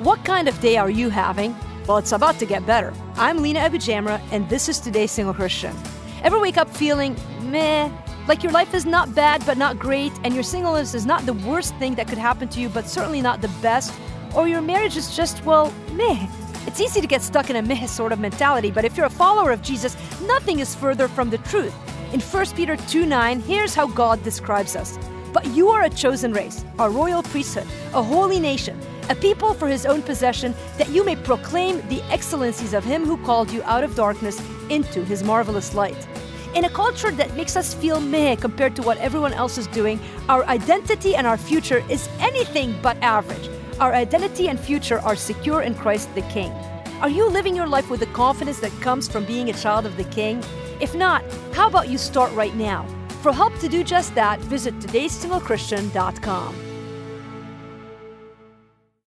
What kind of day are you having? Well, it's about to get better. I'm Lina AbuJamra, and this is Today's Single Christian. Ever wake up feeling meh? Like your life is not bad but not great, and your singleness is not the worst thing that could happen to you, but certainly not the best? Or your marriage is just, well, meh? It's easy to get stuck in a meh sort of mentality, but if you're a follower of Jesus, nothing is further from the truth. In 1 Peter 2 9, here's how God describes us. But you are a chosen race, a royal priesthood, a holy nation, a people for his own possession, that you may proclaim the excellencies of him who called you out of darkness into his marvelous light. In a culture that makes us feel meh compared to what everyone else is doing, our identity and our future is anything but average. Our identity and future are secure in Christ the King. Are you living your life with the confidence that comes from being a child of the King? If not, how about you start right now? For help to do just that, visit todaysinglechristian.com.